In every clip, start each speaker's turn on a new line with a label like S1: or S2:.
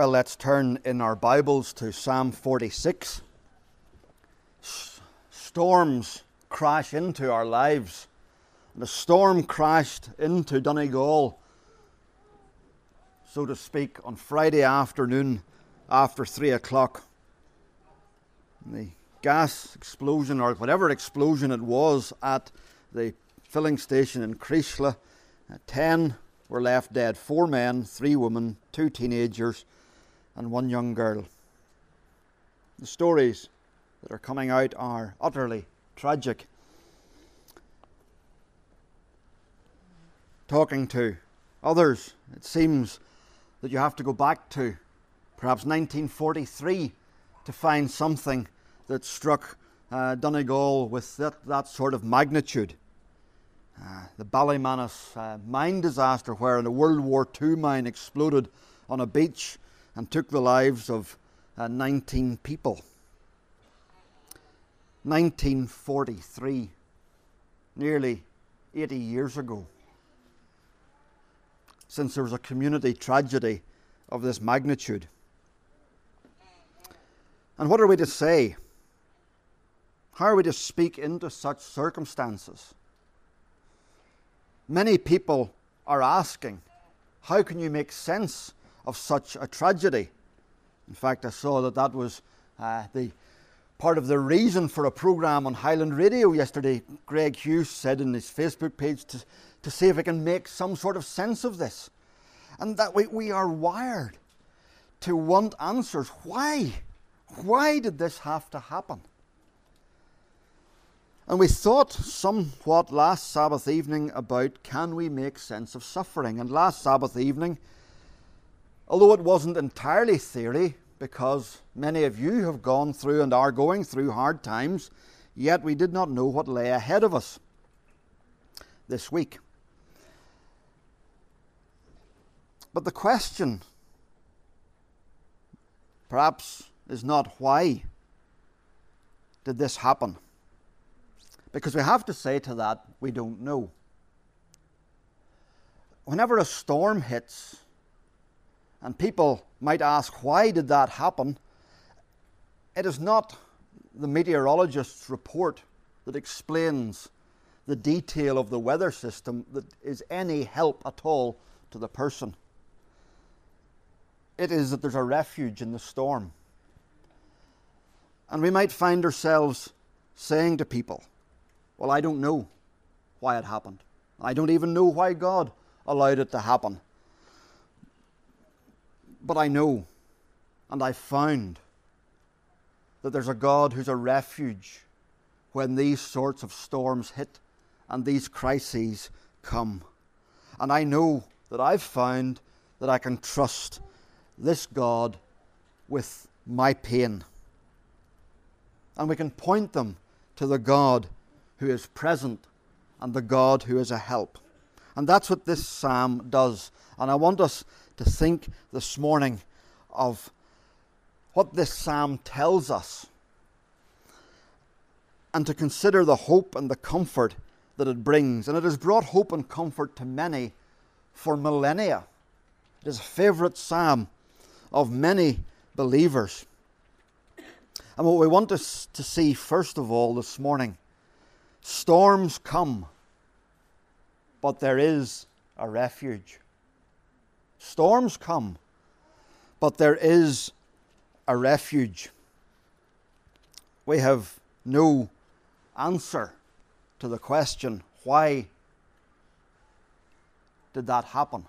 S1: Well, let's turn in our Bibles to Psalm 46. S- storms crash into our lives. The storm crashed into Donegal, so to speak, on Friday afternoon after three o'clock. The gas explosion, or whatever explosion it was, at the filling station in uh, ten were left dead four men, three women, two teenagers, and one young girl. The stories that are coming out are utterly tragic. Talking to others, it seems that you have to go back to perhaps 1943 to find something that struck uh, Donegal with that, that sort of magnitude. Uh, the Ballymanus uh, mine disaster, where a World War II mine exploded on a beach and took the lives of uh, 19 people. 1943, nearly 80 years ago, since there was a community tragedy of this magnitude. And what are we to say? How are we to speak into such circumstances? Many people are asking, how can you make sense of such a tragedy? In fact, I saw that that was uh, the part of the reason for a program on Highland Radio yesterday. Greg Hughes said in his Facebook page to, to see if I can make some sort of sense of this. And that we, we are wired to want answers. Why? Why did this have to happen? And we thought somewhat last Sabbath evening about can we make sense of suffering? And last Sabbath evening, although it wasn't entirely theory, because many of you have gone through and are going through hard times, yet we did not know what lay ahead of us this week. But the question, perhaps, is not why did this happen? Because we have to say to that, we don't know. Whenever a storm hits, and people might ask, why did that happen? It is not the meteorologist's report that explains the detail of the weather system that is any help at all to the person. It is that there's a refuge in the storm. And we might find ourselves saying to people, well, I don't know why it happened. I don't even know why God allowed it to happen. But I know and I've found that there's a God who's a refuge when these sorts of storms hit and these crises come. And I know that I've found that I can trust this God with my pain. And we can point them to the God who is present and the God who is a help. And that's what this psalm does. And I want us to think this morning of what this psalm tells us and to consider the hope and the comfort that it brings. And it has brought hope and comfort to many for millennia. It is a favourite psalm of many believers. And what we want us to see, first of all, this morning Storms come, but there is a refuge. Storms come, but there is a refuge. We have no answer to the question why did that happen?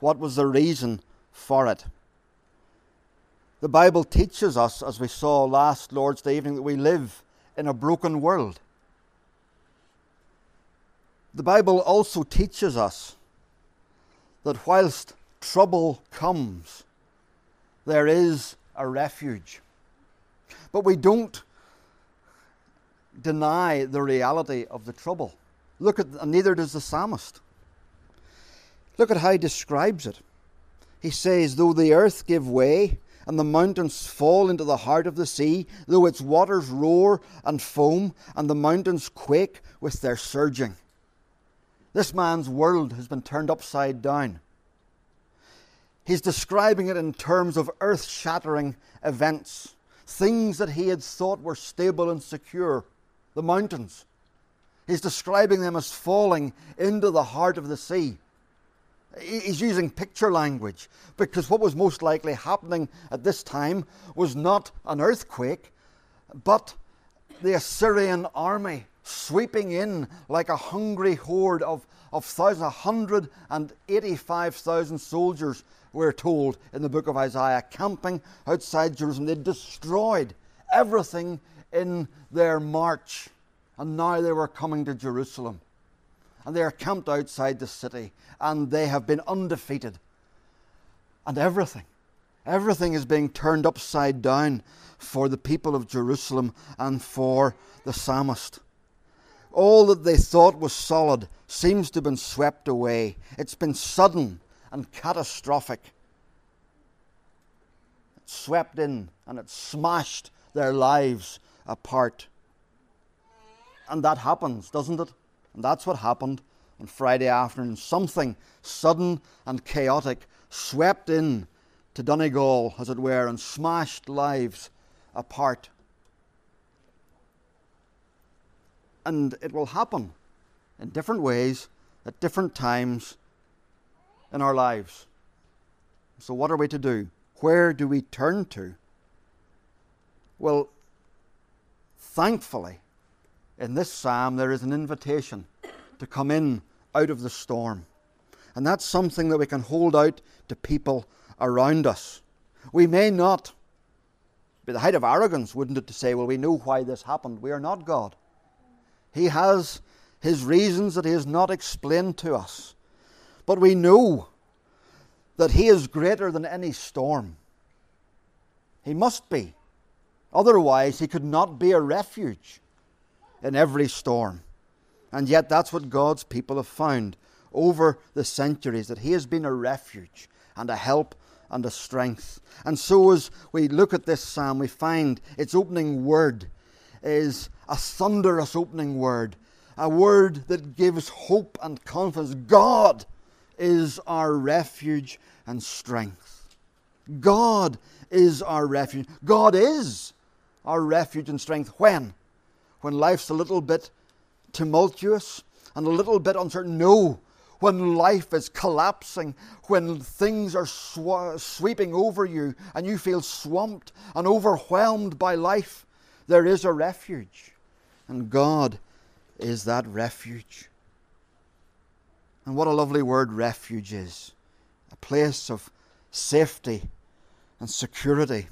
S1: What was the reason for it? The Bible teaches us, as we saw last Lord's Day evening, that we live in a broken world. The Bible also teaches us that whilst trouble comes, there is a refuge. But we don't deny the reality of the trouble. Look at, and neither does the psalmist. Look at how he describes it. He says, Though the earth give way and the mountains fall into the heart of the sea, though its waters roar and foam, and the mountains quake with their surging. This man's world has been turned upside down. He's describing it in terms of earth shattering events, things that he had thought were stable and secure, the mountains. He's describing them as falling into the heart of the sea. He's using picture language because what was most likely happening at this time was not an earthquake, but the Assyrian army sweeping in like a hungry horde of, of thousands, 185,000 soldiers, we're told in the book of Isaiah, camping outside Jerusalem. They destroyed everything in their march, and now they were coming to Jerusalem. And they are camped outside the city, and they have been undefeated. And everything, everything is being turned upside down for the people of Jerusalem and for the psalmist. All that they thought was solid seems to have been swept away. It's been sudden and catastrophic. It swept in and it smashed their lives apart. And that happens, doesn't it? And that's what happened on Friday afternoon. Something sudden and chaotic swept in to Donegal, as it were, and smashed lives apart. And it will happen in different ways at different times in our lives. So, what are we to do? Where do we turn to? Well, thankfully, in this psalm, there is an invitation to come in out of the storm. And that's something that we can hold out to people around us. We may not be the height of arrogance, wouldn't it, to say, well, we know why this happened. We are not God. He has his reasons that he has not explained to us. But we know that he is greater than any storm. He must be. Otherwise, he could not be a refuge in every storm. And yet, that's what God's people have found over the centuries that He has been a refuge and a help and a strength. And so, as we look at this psalm, we find its opening word is a thunderous opening word, a word that gives hope and confidence. God is our refuge and strength. God is our refuge. God is our refuge and strength. When? When life's a little bit tumultuous and a little bit uncertain. No, when life is collapsing, when things are sw- sweeping over you and you feel swamped and overwhelmed by life, there is a refuge. And God is that refuge. And what a lovely word refuge is a place of safety and security.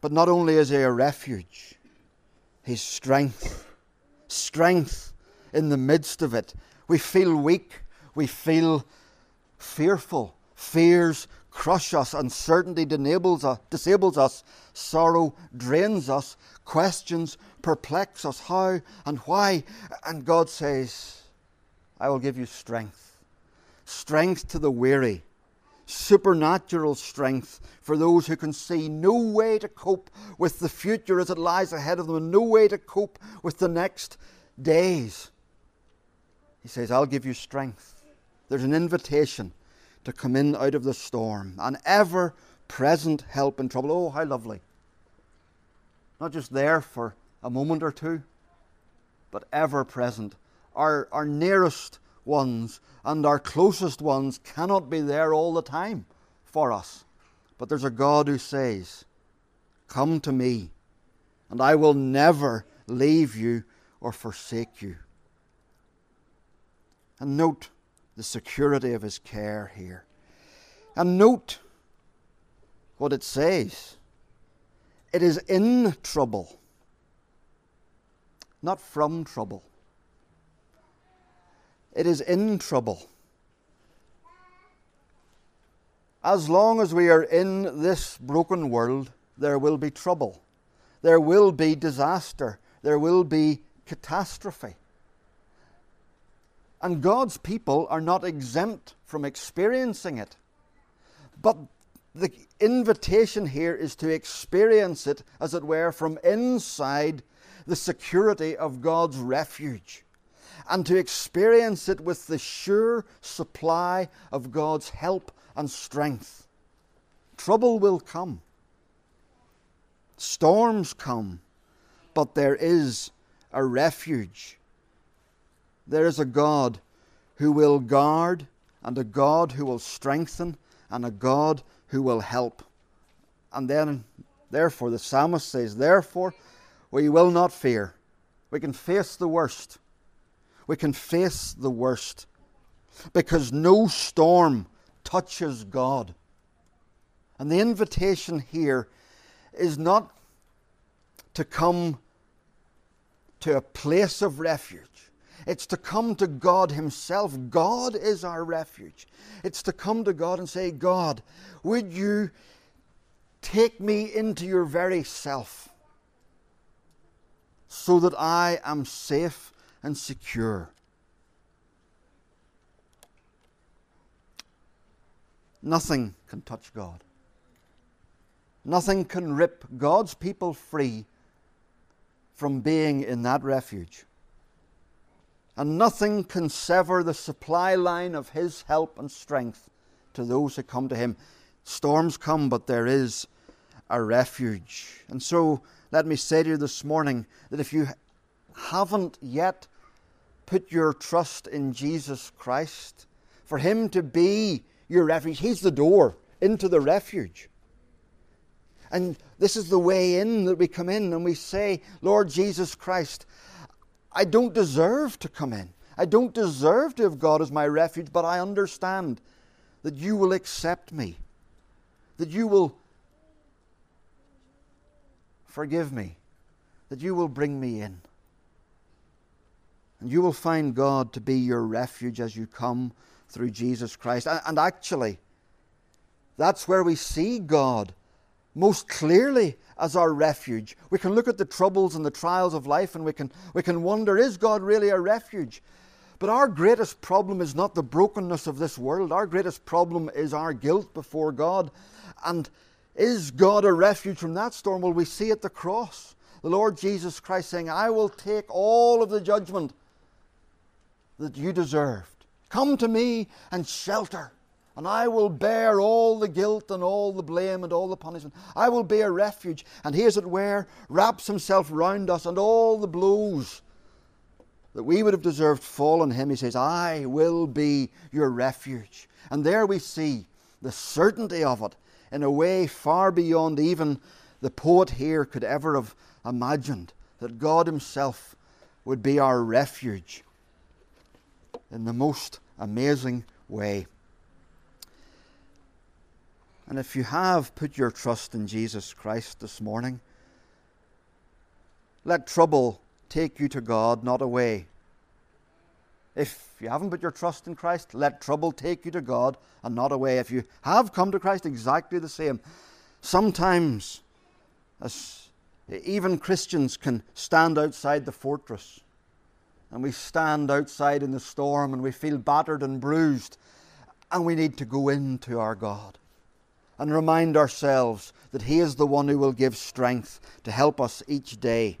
S1: But not only is he a refuge, he's strength strength in the midst of it. We feel weak. We feel fearful. Fears crush us. Uncertainty disables us, disables us. Sorrow drains us. Questions perplex us. How and why? And God says, I will give you strength. Strength to the weary supernatural strength for those who can see no way to cope with the future as it lies ahead of them, and no way to cope with the next days. He says, I'll give you strength. There's an invitation to come in out of the storm, an ever present help in trouble. Oh, how lovely. Not just there for a moment or two, but ever present. Our, our nearest ones and our closest ones cannot be there all the time for us. But there's a God who says, Come to me, and I will never leave you or forsake you. And note the security of his care here. And note what it says it is in trouble, not from trouble. It is in trouble. As long as we are in this broken world, there will be trouble. There will be disaster. There will be catastrophe. And God's people are not exempt from experiencing it. But the invitation here is to experience it, as it were, from inside the security of God's refuge and to experience it with the sure supply of God's help and strength. Trouble will come, storms come, but there is a refuge. There is a God who will guard, and a God who will strengthen, and a God who will help. And then, therefore, the psalmist says, Therefore, we will not fear. We can face the worst. We can face the worst because no storm touches God. And the invitation here is not to come to a place of refuge. It's to come to God Himself. God is our refuge. It's to come to God and say, God, would you take me into your very self so that I am safe and secure? Nothing can touch God. Nothing can rip God's people free from being in that refuge. And nothing can sever the supply line of His help and strength to those who come to Him. Storms come, but there is a refuge. And so, let me say to you this morning that if you haven't yet put your trust in Jesus Christ, for Him to be your refuge. He's the door into the refuge. And this is the way in that we come in and we say, Lord Jesus Christ, I don't deserve to come in. I don't deserve to have God as my refuge, but I understand that you will accept me, that you will forgive me, that you will bring me in. And you will find God to be your refuge as you come through Jesus Christ. And actually, that's where we see God most clearly as our refuge. We can look at the troubles and the trials of life and we can, we can wonder is God really a refuge? But our greatest problem is not the brokenness of this world. Our greatest problem is our guilt before God. And is God a refuge from that storm? Well, we see at the cross the Lord Jesus Christ saying, I will take all of the judgment that you deserved. Come to me and shelter, and I will bear all the guilt and all the blame and all the punishment. I will be a refuge. And he, as it were, wraps himself round us, and all the blows that we would have deserved fall on him. He says, I will be your refuge. And there we see the certainty of it in a way far beyond even the poet here could ever have imagined that God Himself would be our refuge in the most amazing way. And if you have put your trust in Jesus Christ this morning, let trouble take you to God, not away. If you haven't put your trust in Christ, let trouble take you to God and not away. If you have come to Christ, exactly the same. Sometimes, as even Christians can stand outside the fortress and we stand outside in the storm and we feel battered and bruised, and we need to go into our God and remind ourselves that He is the one who will give strength to help us each day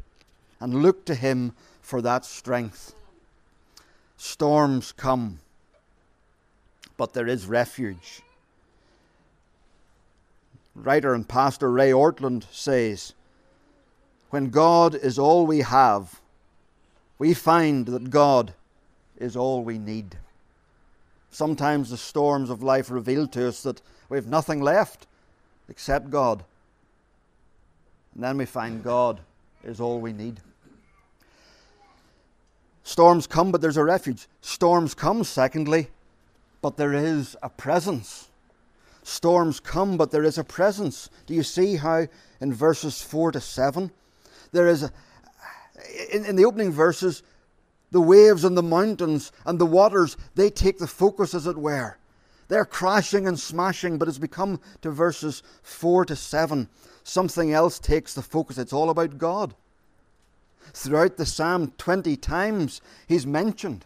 S1: and look to Him for that strength. Storms come, but there is refuge. Writer and pastor Ray Ortlund says, When God is all we have, we find that God is all we need. Sometimes the storms of life reveal to us that we have nothing left except God. And then we find God is all we need. Storms come, but there's a refuge. Storms come, secondly, but there is a presence. Storms come, but there is a presence. Do you see how in verses 4 to 7 there is a, in, in the opening verses, the waves and the mountains and the waters, they take the focus, as it were. They're crashing and smashing, but as we come to verses 4 to 7, something else takes the focus. It's all about God. Throughout the psalm, 20 times he's mentioned.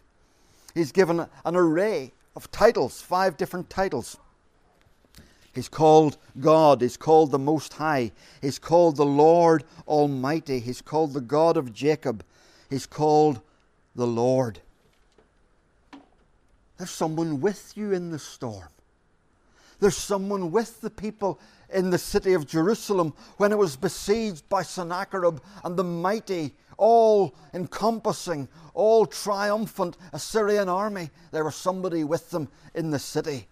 S1: He's given an array of titles, five different titles. He's called God. He's called the Most High. He's called the Lord Almighty. He's called the God of Jacob. He's called the Lord. There's someone with you in the storm. There's someone with the people in the city of Jerusalem when it was besieged by Sennacherib and the mighty, all encompassing, all triumphant Assyrian army. There was somebody with them in the city.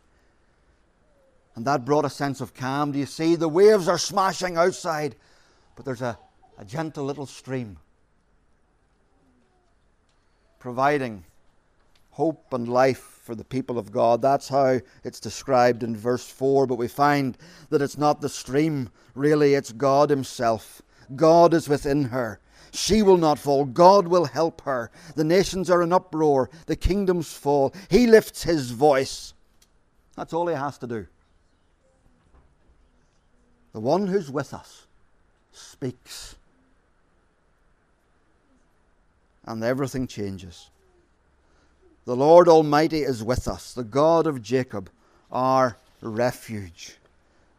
S1: And that brought a sense of calm. Do you see? The waves are smashing outside, but there's a, a gentle little stream providing hope and life for the people of God. That's how it's described in verse 4. But we find that it's not the stream, really, it's God Himself. God is within her. She will not fall. God will help her. The nations are in uproar. The kingdoms fall. He lifts His voice. That's all He has to do. The one who's with us speaks. And everything changes. The Lord Almighty is with us, the God of Jacob, our refuge.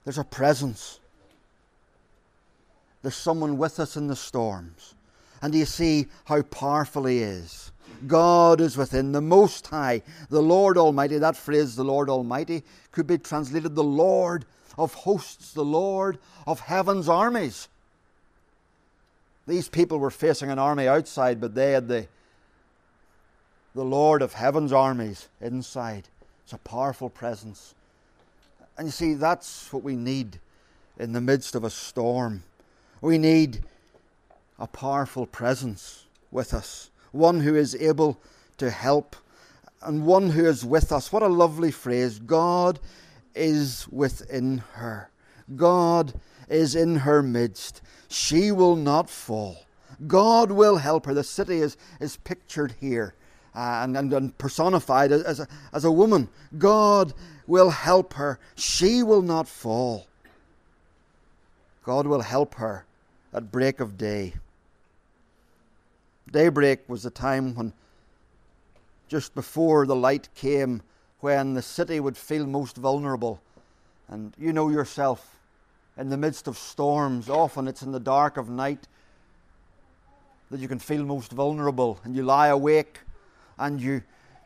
S1: There's a presence. There's someone with us in the storms. And you see how powerful He is? God is within the Most High, the Lord Almighty. That phrase, the Lord Almighty, could be translated the Lord of hosts, the Lord of heaven's armies. These people were facing an army outside, but they had the the Lord of heaven's armies inside. It's a powerful presence. And you see, that's what we need in the midst of a storm. We need a powerful presence with us, one who is able to help and one who is with us. What a lovely phrase. God is within her. God is in her midst. She will not fall. God will help her. The city is, is pictured here and, and, and, personified as a, as a woman. God will help her. She will not fall. God will help her at break of day. Daybreak was the time when, just before the light came, when the city would feel most vulnerable. And you know yourself, in the midst of storms, often it's in the dark of night that you can feel most vulnerable, and you lie awake and you,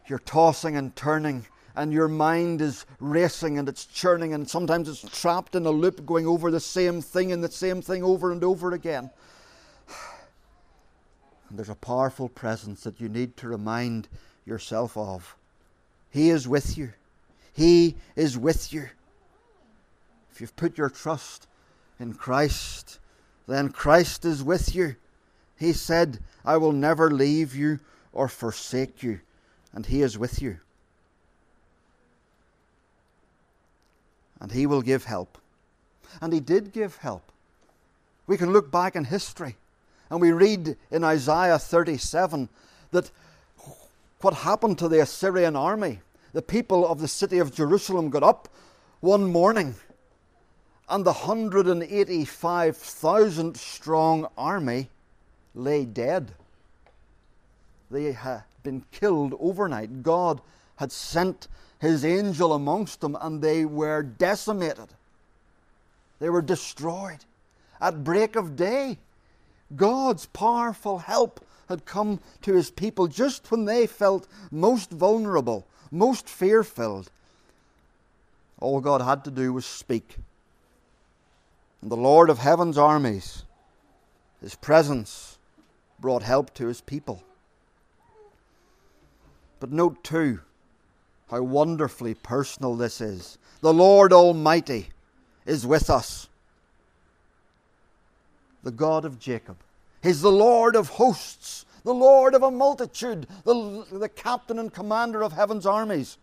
S1: you're tossing and turning and your mind is racing and it's churning and sometimes it's trapped in a loop going over the same thing and the same thing over and over again. And there's a powerful presence that you need to remind yourself of. He is with you. He is with you. If you've put your trust in Christ, then Christ is with you. He said, I will never leave you or forsake you, and He is with you. And He will give help. And He did give help. We can look back in history and we read in Isaiah 37 that what happened to the Assyrian army. The people of the city of Jerusalem got up one morning and the 185,000 strong army lay dead. They had been killed overnight. God had sent his angel amongst them and they were decimated. They were destroyed. At break of day, God's powerful help had come to his people just when they felt most vulnerable, most fear filled. All God had to do was speak. And the Lord of heaven's armies, his presence brought help to his people. But note too how wonderfully personal this is. The Lord Almighty is with us. The God of Jacob. He's the Lord of hosts, the Lord of a multitude, the, the captain and commander of heaven's armies.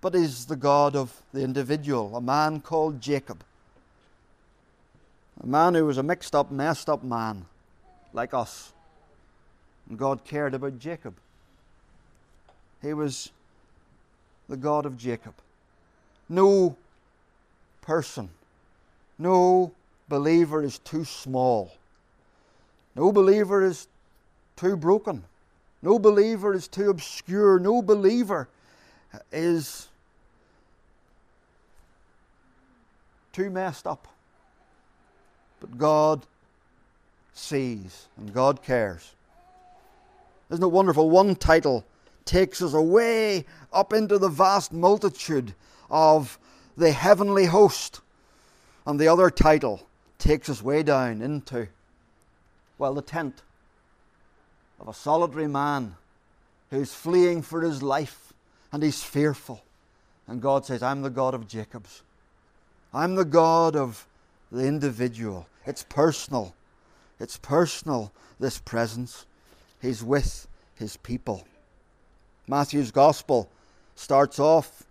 S1: But is the God of the individual, a man called Jacob. A man who was a mixed up, messed up man, like us. And God cared about Jacob. He was the God of Jacob. No person, no believer is too small. No believer is too broken. No believer is too obscure. No believer is too messed up. But God sees and God cares. Isn't it wonderful? One title takes us away up into the vast multitude of the heavenly host. And the other title takes us way down into, well, the tent of a solitary man who's fleeing for his life and he's fearful. And God says, I'm the God of Jacob's. I'm the God of the individual. It's personal. It's personal, this presence. He's with his people. Matthew's Gospel starts off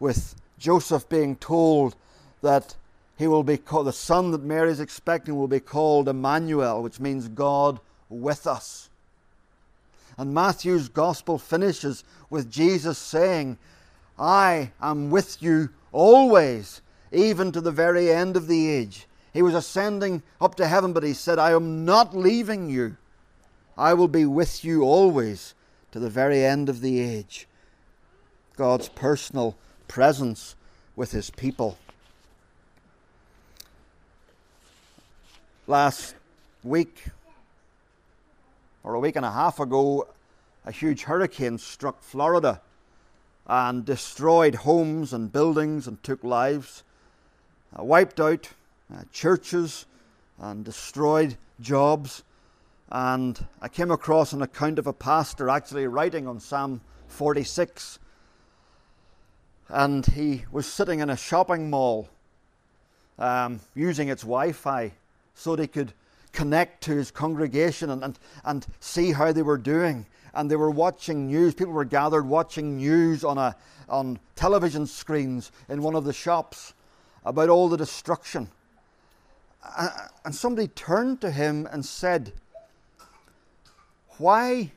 S1: with Joseph being told that he will be called, the son that Mary is expecting will be called Emmanuel, which means God with us. And Matthew's gospel finishes with Jesus saying, I am with you always, even to the very end of the age. He was ascending up to heaven, but he said, I am not leaving you. I will be with you always to the very end of the age. God's personal presence with his people. Last week, or a week and a half ago, a huge hurricane struck Florida and destroyed homes and buildings and took lives, uh, wiped out uh, churches and destroyed jobs. And I came across an account of a pastor actually writing on Psalm 46. And he was sitting in a shopping mall um, using its Wi Fi so he could connect to his congregation and, and, and see how they were doing. And they were watching news. People were gathered watching news on, a, on television screens in one of the shops about all the destruction. And somebody turned to him and said, Why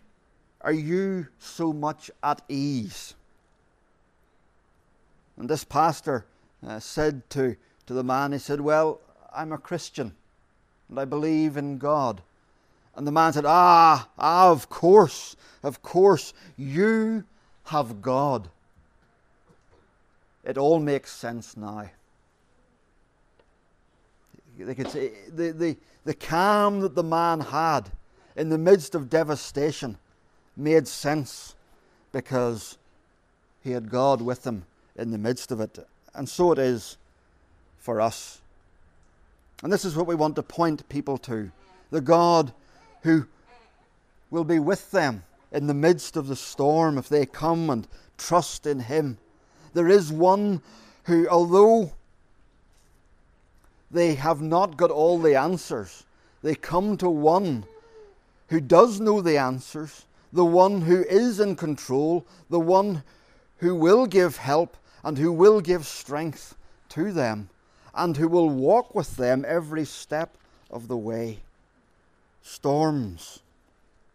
S1: are you so much at ease? And this pastor uh, said to, to the man, he said, Well, I'm a Christian and I believe in God. And the man said, Ah, ah, of course, of course, you have God. It all makes sense now. They could say the, the, the calm that the man had in the midst of devastation made sense because he had God with him in the midst of it. And so it is for us. And this is what we want to point people to the God who will be with them in the midst of the storm if they come and trust in Him. There is one who, although they have not got all the answers, they come to one who does know the answers, the one who is in control, the one who will give help and who will give strength to them and who will walk with them every step of the way. Storms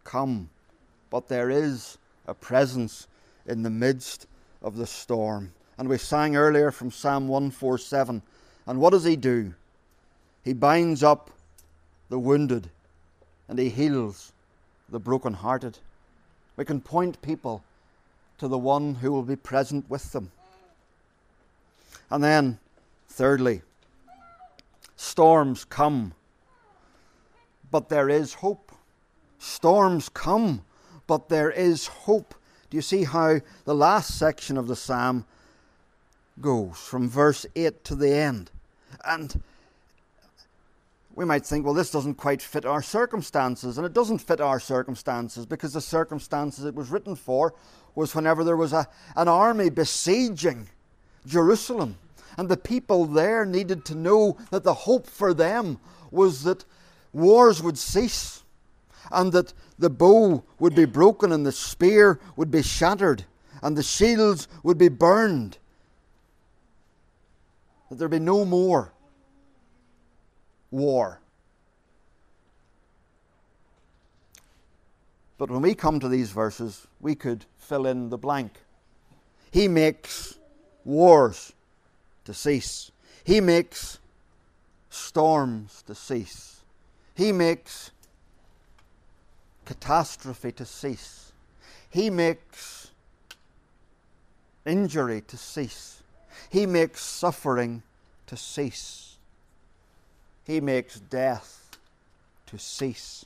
S1: come, but there is a presence in the midst of the storm. And we sang earlier from Psalm 147. And what does he do? He binds up the wounded and he heals the broken-hearted. We can point people to the one who will be present with them. And then, thirdly, Storms come, but there is hope. Storms come, but there is hope. Do you see how the last section of the psalm goes from verse 8 to the end? And we might think, well, this doesn't quite fit our circumstances. And it doesn't fit our circumstances because the circumstances it was written for was whenever there was a, an army besieging Jerusalem. And the people there needed to know that the hope for them was that wars would cease and that the bow would be broken and the spear would be shattered and the shields would be burned. That there'd be no more war. But when we come to these verses, we could fill in the blank. He makes wars to cease. He makes storms to cease. He makes catastrophe to cease. He makes injury to cease. He makes suffering to cease. He makes death to cease.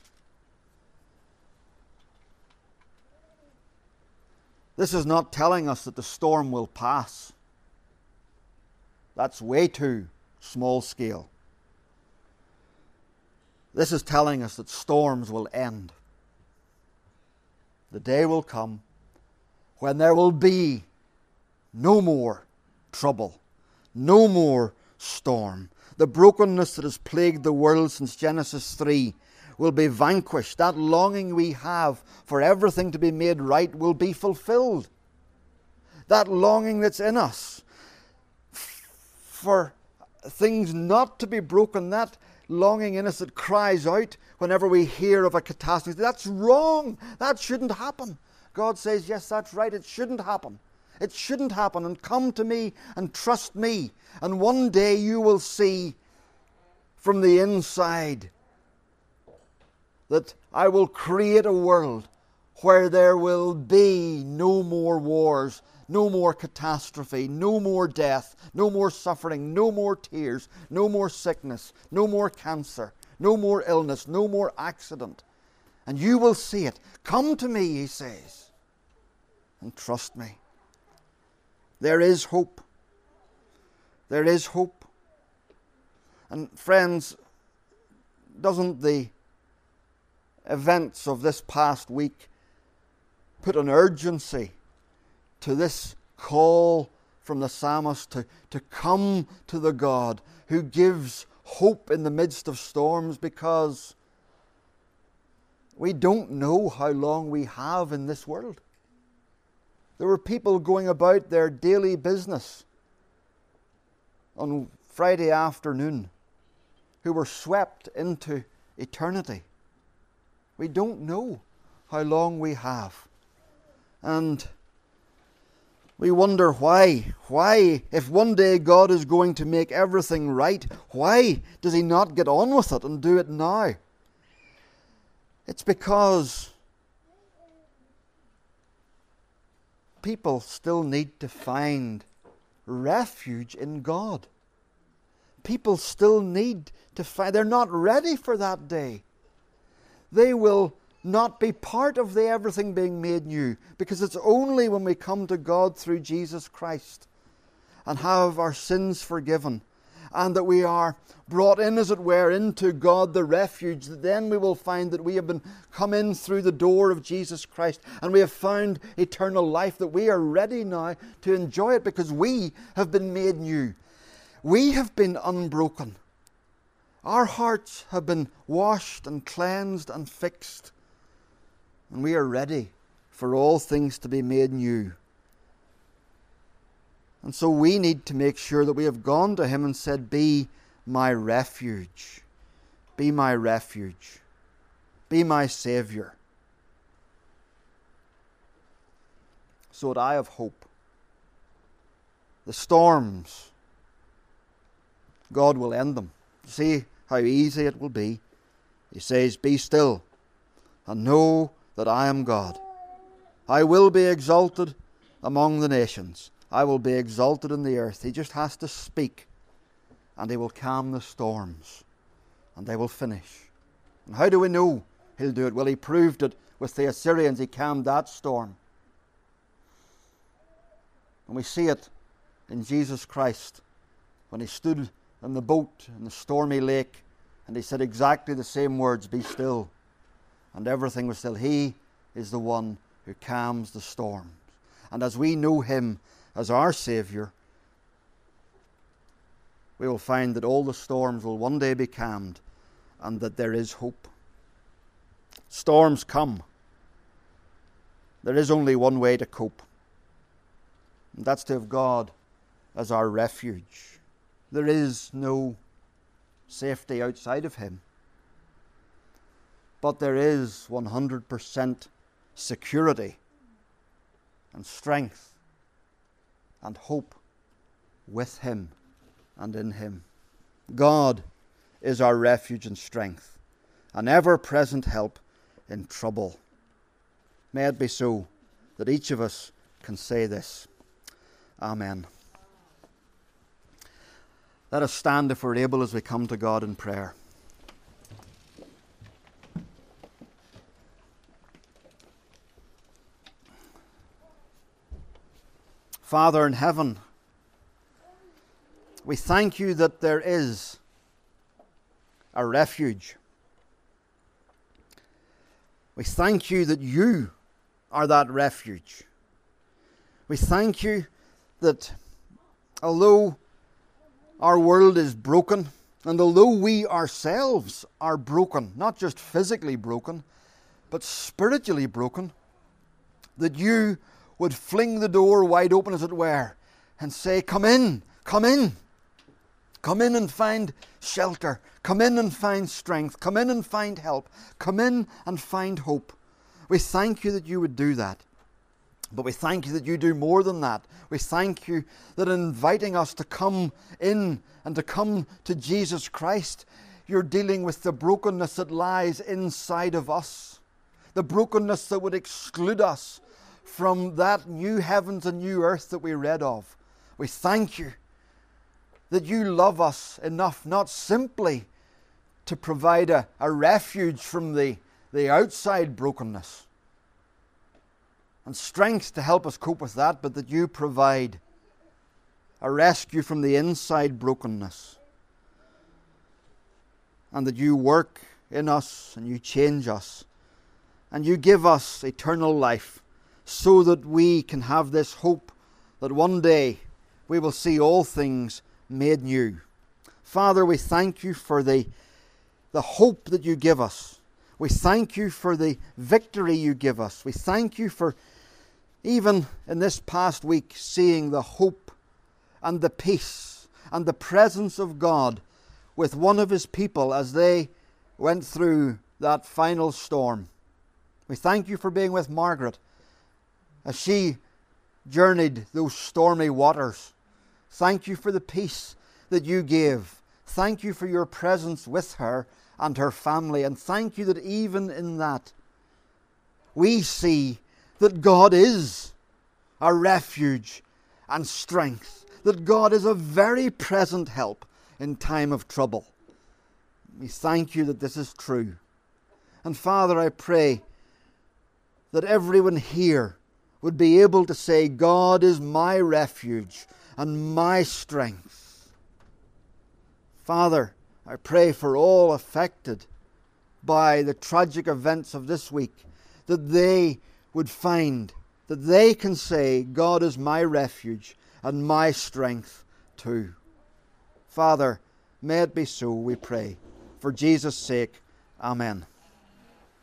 S1: This is not telling us that the storm will pass. That's way too small scale. This is telling us that storms will end. The day will come when there will be no more trouble, no more storm. The brokenness that has plagued the world since Genesis 3 will be vanquished. That longing we have for everything to be made right will be fulfilled. That longing that's in us for things not to be broken, that longing in us that cries out whenever we hear of a catastrophe. That's wrong. That shouldn't happen. God says, Yes, that's right. It shouldn't happen. It shouldn't happen. And come to me and trust me. And one day you will see from the inside that I will create a world where there will be no more wars, no more catastrophe, no more death, no more suffering, no more tears, no more sickness, no more cancer, no more illness, no more accident. And you will see it. Come to me, he says, and trust me. There is hope. There is hope. And friends, doesn't the events of this past week put an urgency to this call from the psalmist to, to come to the God who gives hope in the midst of storms because we don't know how long we have in this world. There were people going about their daily business on Friday afternoon who were swept into eternity. We don't know how long we have. And we wonder why. Why, if one day God is going to make everything right, why does He not get on with it and do it now? It's because people still need to find refuge in God. People still need to find, they're not ready for that day. They will not be part of the everything being made new because it's only when we come to God through Jesus Christ and have our sins forgiven and that we are brought in, as it were, into God the refuge, that then we will find that we have been come in through the door of Jesus Christ and we have found eternal life, that we are ready now to enjoy it because we have been made new. We have been unbroken. Our hearts have been washed and cleansed and fixed and we are ready for all things to be made new. And so we need to make sure that we have gone to Him and said, Be my refuge. Be my refuge. Be my Saviour. So that I have hope. The storms, God will end them. See how easy it will be. He says, Be still and know that I am God. I will be exalted among the nations. I will be exalted in the earth. He just has to speak, and he will calm the storms, and they will finish. And how do we know he'll do it? Well, he proved it with the Assyrians. He calmed that storm. And we see it in Jesus Christ when he stood in the boat in the stormy lake and he said exactly the same words Be still and everything was still. He is the one who calms the storms. And as we know Him as our Saviour, we will find that all the storms will one day be calmed and that there is hope. Storms come. There is only one way to cope, and that's to have God as our refuge. There is no safety outside of Him but there is 100% security and strength and hope with Him and in Him. God is our refuge and strength, an ever present help in trouble. May it be so that each of us can say this. Amen. Let us stand if we're able as we come to God in prayer. Father in heaven, We thank you that there is a refuge. We thank you that you are that refuge. We thank you that although our world is broken, and although we ourselves are broken, not just physically broken, but spiritually broken, that you would fling the door wide open, as it were, and say, Come in, come in. Come in and find shelter. Come in and find strength. Come in and find help. Come in and find hope. We thank you that you would do that. But we thank you that you do more than that. We thank you that in inviting us to come in and to come to Jesus Christ, you're dealing with the brokenness that lies inside of us, the brokenness that would exclude us from that new heavens and new earth that we read of. We thank you that you love us enough not simply to provide a, a refuge from the, the outside brokenness and strength to help us cope with that, but that you provide a rescue from the inside brokenness. And that you work in us and you change us and you give us eternal life so that we can have this hope that one day we will see all things made new. Father, we thank you for the, the hope that you give us. We thank you for the victory you give us. We thank you for, even in this past week, seeing the hope and the peace and the presence of God with one of his people as they went through that final storm. We thank you for being with Margaret as she journeyed those stormy waters. Thank you for the peace that you gave. Thank you for your presence with her and her family. And thank you that even in that, we see that God is a refuge and strength, that God is a very present help in time of trouble. We thank you that this is true. And Father, I pray that everyone here would be able to say, God is my refuge and my strength. Father, I pray for all affected by the tragic events of this week that they would find that they can say, God is my refuge and my strength too. Father, may it be so, we pray. For Jesus' sake, Amen.